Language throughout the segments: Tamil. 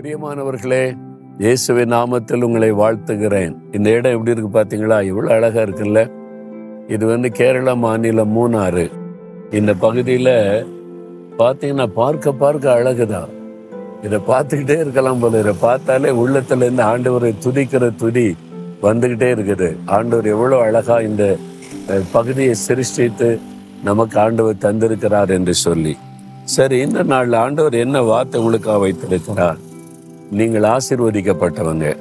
பிரியமானவர்களே இயேசுவை நாமத்தில் உங்களை வாழ்த்துகிறேன். இந்த இடம் எப்படி இருக்கு பாத்தீங்களா? இவ்வளோ அழகா இருக்குல்ல? இது வந்து கேரளா மாநிலம் மூணாறு. இந்த பகுதியில பாத்தீங்கன்னா பார்க்க பார்க்க அழகுதான். இதை பார்த்துக்கிட்டே இருக்கலாம் போல இதை பார்த்தாலே உள்ளத்துல இருந்து ஆண்டவரை துதிக்கிற துதி வந்துகிட்டே இருக்குது. ஆண்டவர் எவ்வளவு அழகா இந்த பகுதியை சிருஷ்டித்து நமக்கு ஆண்டவர் தந்திருக்கிறார் என்று சொல்லி. சரி இந்த நாளில் ஆண்டவர் என்ன வார்த்தை உங்களுக்காக வைத்திருக்கிறார்? நீங்கள் ஆசீர்வதிக்கப்பட்டவங்க.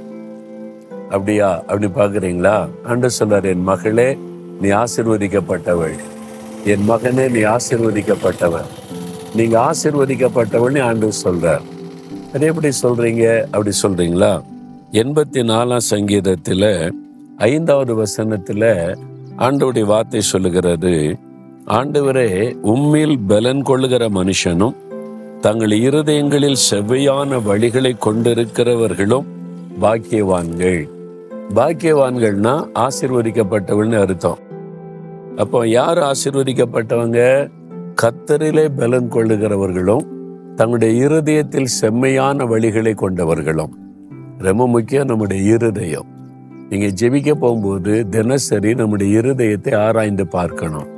அப்படியா? அப்படி பாக்குறீங்களா ஆண்டு சொல்றார் என் மகளே நீ ஆசிர்வதிக்கப்பட்டவள். என் மகனே நீ ஆசிர்வதிக்கப்பட்டவன். நீங்க ஆசீர்வதிக்கப்பட்டவள்னு ஆண்டு சொல்றார். அது எப்படி சொல்றீங்க? அப்படி சொல்றீங்களா? எண்பத்தி நாலாம் சங்கீதத்துல ஐந்தாவது வசனத்துல ஆண்டோடைய வார்த்தை சொல்லுகிறது ஆண்டவரே உம்மில் பலன் கொள்ளுகிற மனுஷனும் தங்கள் இருதயங்களில் செவ்வையான வழிகளை கொண்டிருக்கிறவர்களும் பாக்கியவான்கள். பாக்கியவான்கள்னா ஆசிர்வதிக்கப்பட்டவள்னு அர்த்தம். அப்போ யார் ஆசிர்வதிக்கப்பட்டவங்க? கத்தரிலே பலன் கொள்ளுகிறவர்களும் தங்களுடைய இருதயத்தில் செம்மையான வழிகளை கொண்டவர்களும். ரொம்ப முக்கியம் நம்முடைய இருதயம். நீங்க ஜெபிக்க போகும்போது தினசரி நம்முடைய இருதயத்தை ஆராய்ந்து பார்க்கணும்.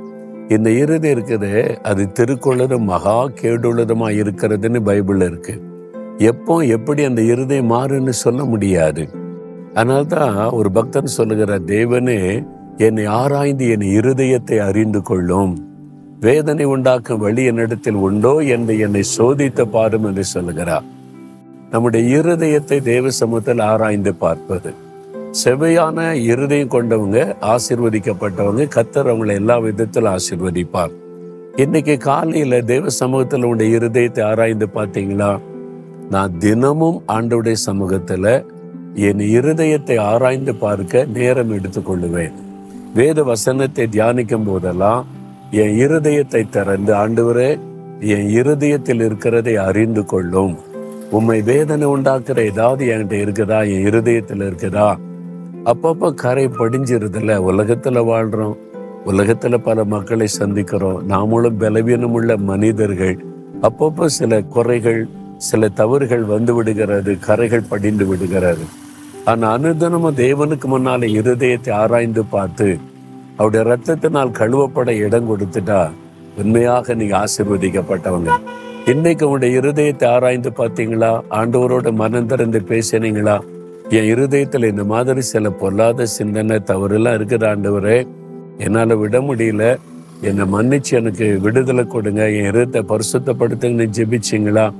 இந்த இறுதி இருக்குது. அது திருக்குள்ளதும் மகா கேடுள்ளதுமாக இருக்கிறதுன்னு பைபிளில் இருக்கு. எப்போ எப்படி அந்த இருதயம் மாறுன்னு சொல்ல முடியாது. அதனால்தான் ஒரு பக்தன் சொல்லுகிற தேவனே என்னை ஆராய்ந்து என் இருதயத்தை அறிந்து கொள்ளும். வேதனை உண்டாக்கும் வழி என்னிடத்தில் உண்டோ என்று என்னை சோதித்து பாரும் என்று சொல்லுகிறார். நம்முடைய இருதயத்தை தேவ சமூகத்தில் ஆராய்ந்து பார்ப்பது. செவையான இருதயம் கொண்டவங்க ஆசிர்வதிக்கப்பட்டவங்க கத்தர் அவங்களை எல்லா விதத்திலும் ஆசிர்வதிப்பார். இன்னைக்கு காலையில தேவ சமூகத்தில் உடைய இருதயத்தை ஆராய்ந்து பார்த்தீங்களா நான் தினமும் ஆண்டவுடைய சமூகத்தில் என் இருதயத்தை ஆராய்ந்து பார்க்க நேரம் எடுத்துக்கொள்ளுவேன் வேத வசனத்தை தியானிக்கும் போதெல்லாம் என் இருதயத்தை திறந்து ஆண்டவரே என் இருதயத்தில் இருக்கிறதை அறிந்து கொள்ளும். உம்மை வேதனை உண்டாக்குற ஏதாவது என்கிட்ட இருக்குதா? என் இருதயத்தில் இருக்குதா? அப்பப்போ கரை படிஞ்சிருதுல உலகத்தில் வாழ்கிறோம் உலகத்தில் பல மக்களை சந்திக்கிறோம். நாமளும் பலவீனம் உள்ள மனிதர்கள். அப்பப்போ சில குறைகள் சில தவறுகள் வந்து விடுகிறது. கரைகள் படிந்து விடுகிறது. ஆனால் அனுதினமும் தேவனுக்கு முன்னால் இருதயத்தை ஆராய்ந்து பார்த்து அவருடைய ரத்தத்தினால் கழுவப்பட இடம் கொடுத்துட்டா உண்மையாக நீங்க ஆசீர்வதிக்கப்பட்டவங்க. இன்னைக்கு உங்களுடைய இருதயத்தை ஆராய்ந்து பார்த்தீங்களா? ஆண்டவரோட மனம் திறந்து பேசினீங்களா? என் இருதயத்தில் இந்த மாதிரி சில பொல்லாத சிந்தனை தவறுலாம் இருக்குது ஆண்டவரே. என்னால் விட முடியல. என்னை மன்னிச்சு எனக்கு விடுதலை கொடுங்க. என் இருதயத்தை பரிசுத்தப்படுத்துங்கன்னு ஜெபிச்சிங்களா?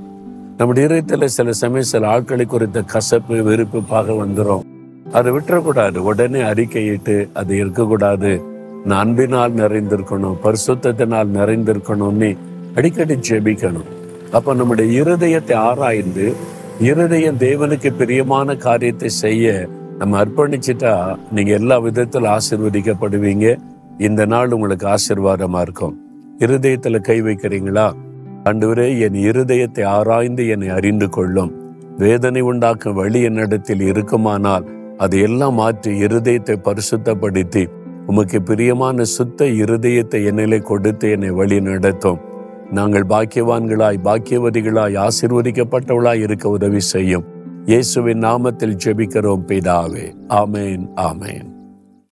நம்முடைய இருதயத்தில் சில சமயம் சில ஆட்களை குறித்த கசப்பு வெறுப்பு பாக வந்துடும் அதை விட்டுறக்கூடாது. உடனே அறிக்கையிட்டு அது இருக்கக்கூடாது. நான் அன்பினால் நிறைந்திருக்கணும். பரிசுத்தத்தினால் நிறைந்திருக்கணும்னு அடிக்கடி ஜெபிக்கணும். அப்போ நம்முடைய இருதயத்தை ஆராய்ந்து இருதயம் தேவனுக்கு பிரியமான காரியத்தை செய்ய நம்ம அர்ப்பணிச்சிட்டா நீங்க எல்லா விதத்தில் ஆசிர்வதிக்கப்படுவீங்க. இந்த நாள் உங்களுக்கு ஆசிர்வாதமா இருக்கும். இருதயத்துல கை வைக்கிறீங்களா? ஆண்டவரே என் இருதயத்தை ஆராய்ந்து என்னை அறிந்து கொள்ளும். வேதனை உண்டாக்கும் வழி என்னிடத்தில் இருக்குமானால் அதை எல்லாம் மாற்றி இருதயத்தை பரிசுத்தப்படுத்தி உமக்கு பிரியமான சுத்த இருதயத்தை என்னிலே கொடுத்து என்னை வழி நடத்தும். நாங்கள் பாக்கியவான்களாய் பாக்கியவதிகளாய் ஆசிர்வதிக்கப்பட்டவளாய் இருக்க உதவி செய்யும். இயேசுவின் நாமத்தில் ஜெபிக்கிறோம் பிதாவே. ஆமேன் ஆமேன்.